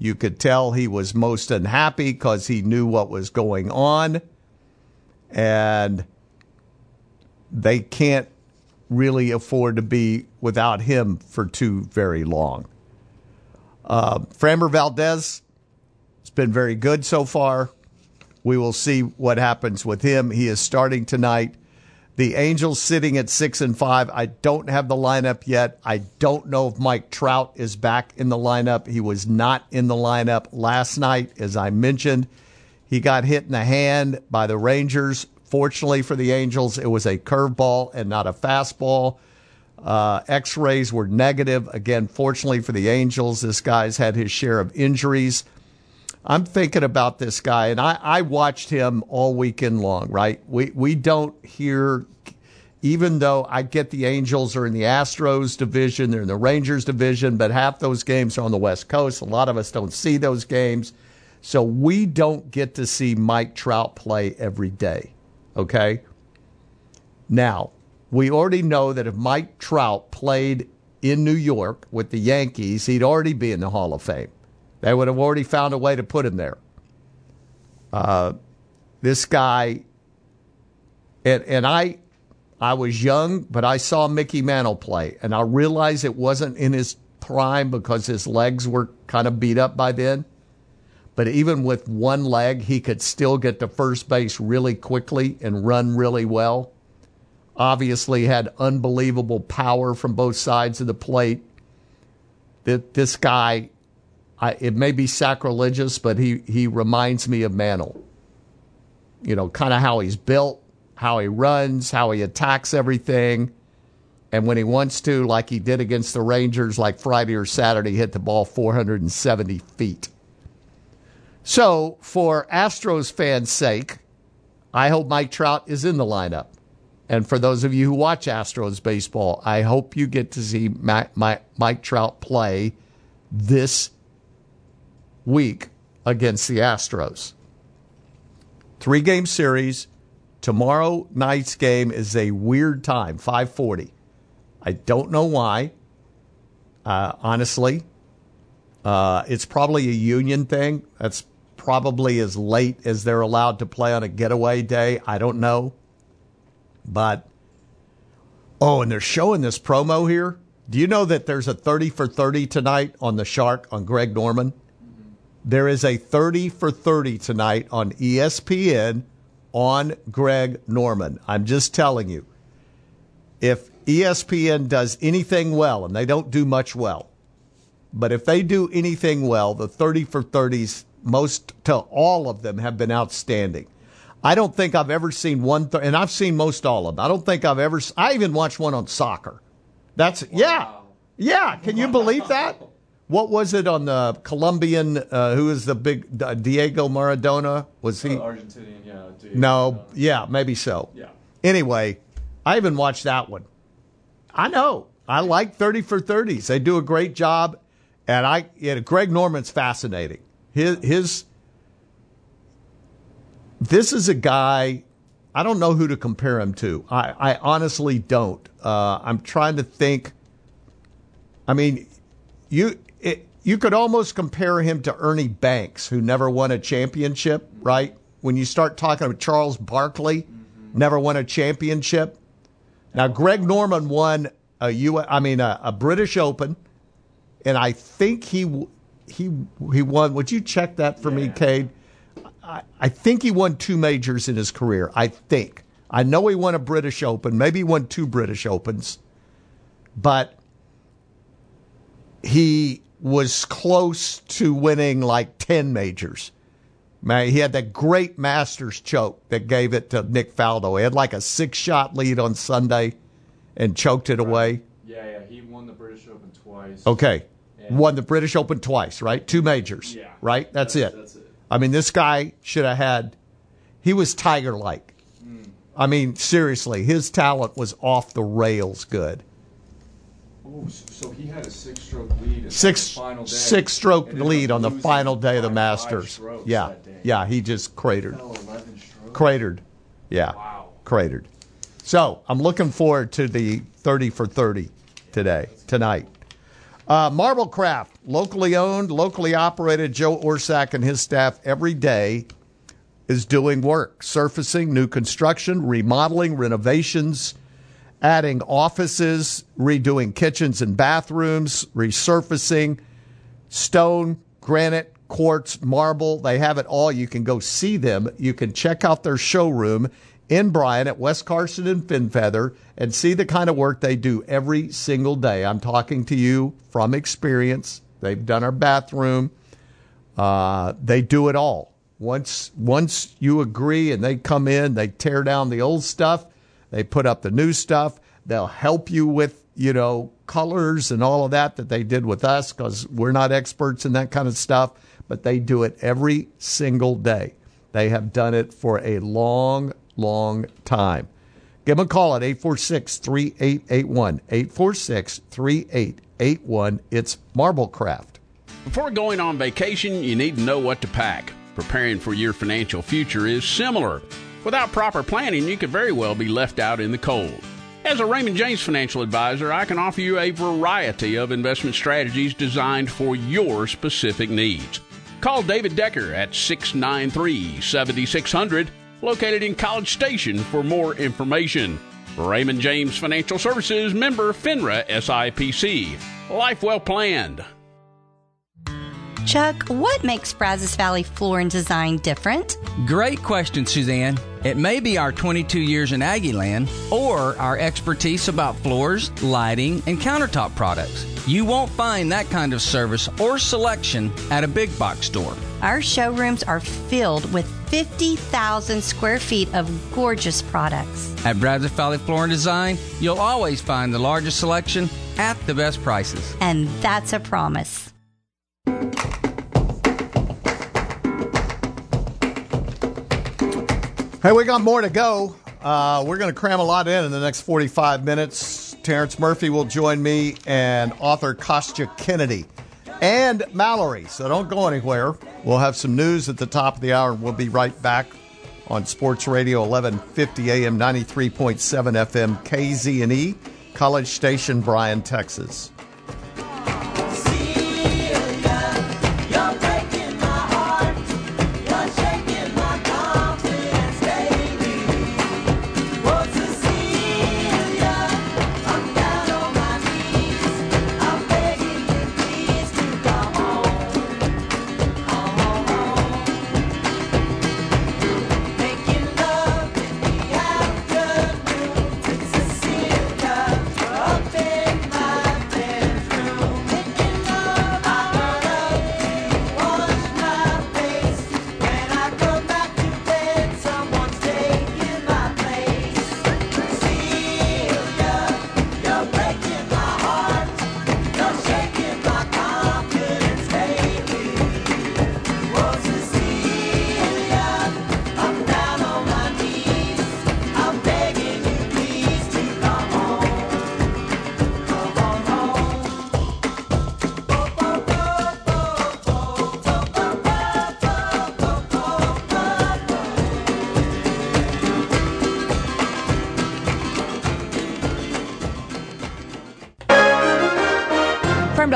You could tell he was most unhappy because he knew what was going on. And they can't really afford to be without him for too very long. Uh, Framber Valdez has been very good so far. We will see what happens with him. He is starting tonight. The Angels sitting at six and five. I don't have the lineup yet. I don't know if Mike Trout is back in the lineup. He was not in the lineup last night, as I mentioned. He got hit in the hand by the Rangers. Fortunately for the Angels, it was a curveball and not a fastball. Uh, X rays were negative. Again, fortunately for the Angels, this guy's had his share of injuries. I'm thinking about this guy, and I, I watched him all weekend long, right? We, we don't hear, even though I get the Angels are in the Astros division, they're in the Rangers division, but half those games are on the West Coast. A lot of us don't see those games. So we don't get to see Mike Trout play every day. Okay? Now, we already know that if Mike Trout played in New York with the Yankees, he'd already be in the Hall of Fame. They would have already found a way to put him there. Uh, this guy, and, and I, I was young, but I saw Mickey Mantle play, and I realized it wasn't in his prime because his legs were kind of beat up by then. But even with one leg, he could still get to first base really quickly and run really well. Obviously, had unbelievable power from both sides of the plate. That this guy, I, it may be sacrilegious, but he, he reminds me of Mantle. You know, kind of how he's built, how he runs, how he attacks everything. And when he wants to, like he did against the Rangers, like Friday or Saturday, hit the ball 470 feet. So, for Astros fans' sake, I hope Mike Trout is in the lineup. And for those of you who watch Astros baseball, I hope you get to see Mike Trout play this week against the Astros. Three game series. Tomorrow night's game is a weird time, 540. I don't know why. Uh, honestly, uh, it's probably a union thing. That's probably as late as they're allowed to play on a getaway day. I don't know. But, oh, and they're showing this promo here. Do you know that there's a 30 for 30 tonight on the Shark on Greg Norman? There is a 30 for 30 tonight on ESPN on Greg Norman. I'm just telling you. if ESPN does anything well, and they don't do much well, but if they do anything well, the 30 for 30s, most to all of them have been outstanding. I don't think I've ever seen one, th- and I've seen most all of them. I don't think I've ever, I even watched one on soccer. That's, yeah, yeah. Can you believe that? What was it on the Colombian, uh, who is the big, uh, Diego Maradona? Was he? Argentinian, yeah. Diego No, yeah, maybe so. Yeah. Anyway, I even watched that one. I know. I like 30 for 30s. They do a great job. And I, yeah, Greg Norman's fascinating. His, his, this is a guy, I don't know who to compare him to. I, I honestly don't. Uh, I'm trying to think. I mean, you, you could almost compare him to Ernie Banks, who never won a championship, right? When you start talking about Charles Barkley, mm-hmm. never won a championship. Now, Greg Norman won a U. I mean, a, a British Open, and I think he he he won. Would you check that for me, Cade? I, I think he won two majors in his career. I think. I know he won a British Open. Maybe he won two British Opens, but he was close to winning like ten majors. Man, he had that great Masters choke that gave it to Nick Faldo. He had like a six shot lead on Sunday and choked it away. Yeah, yeah. He won the British Open twice. Okay. Won the British Open twice, right? Two majors. Yeah. Right? That's, That's- it. that's it. I mean, this guy should have had, he was Tiger like. Mm. I mean, seriously, his talent was off the rails good. Oh, so, he had a six-stroke lead Six the final day. six stroke lead on the final day of the Masters. Yeah. Yeah, he just cratered. Fell 11 strokes. Cratered. Yeah. Cratered. So I'm looking forward to the 30 for 30 today, tonight. Uh, Marble Craft, locally owned, locally operated. Joe Orsack and his staff every day is doing work, surfacing, new construction, remodeling, renovations, adding offices, redoing kitchens and bathrooms, resurfacing, stone, granite, quartz, marble. They have it all. You can go see them. You can check out their showroom in Bryan at West Carson and Finfeather and see the kind of work they do every single day. I'm talking to you from experience. They've done our bathroom. Uh, they do it all. Once once you agree and they come in, they tear down the old stuff, they put up the new stuff. They'll help you with you know colors and all of that that they did with us because we're not experts in that kind of stuff. But they do it every single day. They have done it for a long, long time. Give them a call at 846 3881. 846 3881. It's Marblecraft. Before going on vacation, you need to know what to pack. Preparing for your financial future is similar. Without proper planning, you could very well be left out in the cold. As a Raymond James financial advisor, I can offer you a variety of investment strategies designed for your specific needs. Call David Decker at 693 7600, located in College Station, for more information. Raymond James Financial Services member FINRA SIPC. Life well planned. Chuck, what makes Brazos Valley Floor and Design different? Great question, Suzanne. It may be our 22 years in Aggieland or our expertise about floors, lighting, and countertop products. You won't find that kind of service or selection at a big box store. Our showrooms are filled with 50,000 square feet of gorgeous products. At Brazos Valley Floor and Design, you'll always find the largest selection at the best prices. And that's a promise. Hey, we got more to go. Uh, we're going to cram a lot in in the next 45 minutes. Terrence Murphy will join me and author Kostya Kennedy and Mallory. So don't go anywhere. We'll have some news at the top of the hour. We'll be right back on Sports Radio 1150 AM 93.7 FM KZNE, College Station, Bryan, Texas.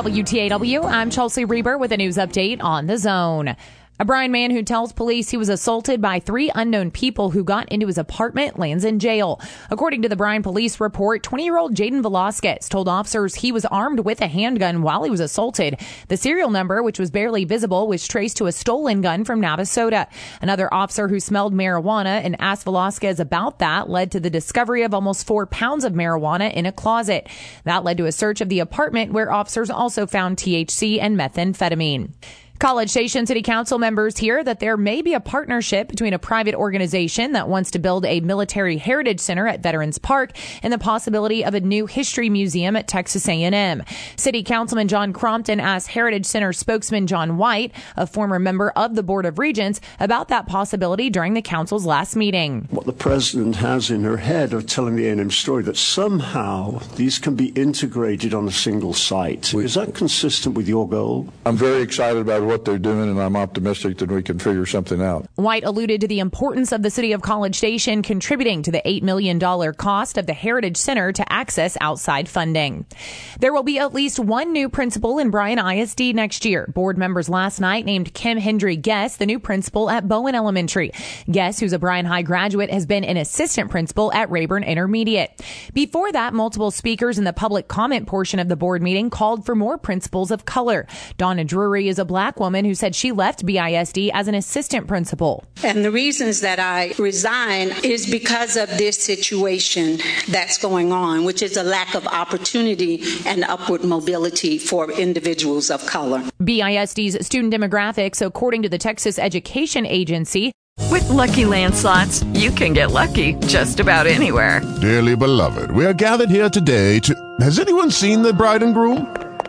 WTAW, I'm Chelsea Reber with a news update on the zone. A Bryan man who tells police he was assaulted by three unknown people who got into his apartment lands in jail. According to the Bryan police report, 20 year old Jaden Velasquez told officers he was armed with a handgun while he was assaulted. The serial number, which was barely visible, was traced to a stolen gun from Navasota. Another officer who smelled marijuana and asked Velasquez about that led to the discovery of almost four pounds of marijuana in a closet. That led to a search of the apartment where officers also found THC and methamphetamine. College Station City Council members hear that there may be a partnership between a private organization that wants to build a military heritage center at Veterans Park and the possibility of a new history museum at Texas A&M. City Councilman John Crompton asked Heritage Center spokesman John White, a former member of the Board of Regents, about that possibility during the council's last meeting. What the president has in her head of telling the A&M story that somehow these can be integrated on a single site. Is that consistent with your goal? I'm very excited about what they're doing, and I'm optimistic that we can figure something out. White alluded to the importance of the city of College Station contributing to the $8 million cost of the Heritage Center to access outside funding. There will be at least one new principal in Bryan ISD next year. Board members last night named Kim Hendry Guess the new principal at Bowen Elementary. Guess, who's a Bryan High graduate, has been an assistant principal at Rayburn Intermediate. Before that, multiple speakers in the public comment portion of the board meeting called for more principals of color. Donna Drury is a black woman who said she left BISD as an assistant principal. And the reasons that I resign is because of this situation that's going on, which is a lack of opportunity and upward mobility for individuals of color. BISD's student demographics, according to the Texas Education Agency, with lucky landslots, you can get lucky just about anywhere. Dearly beloved, we are gathered here today to. Has anyone seen the bride and groom?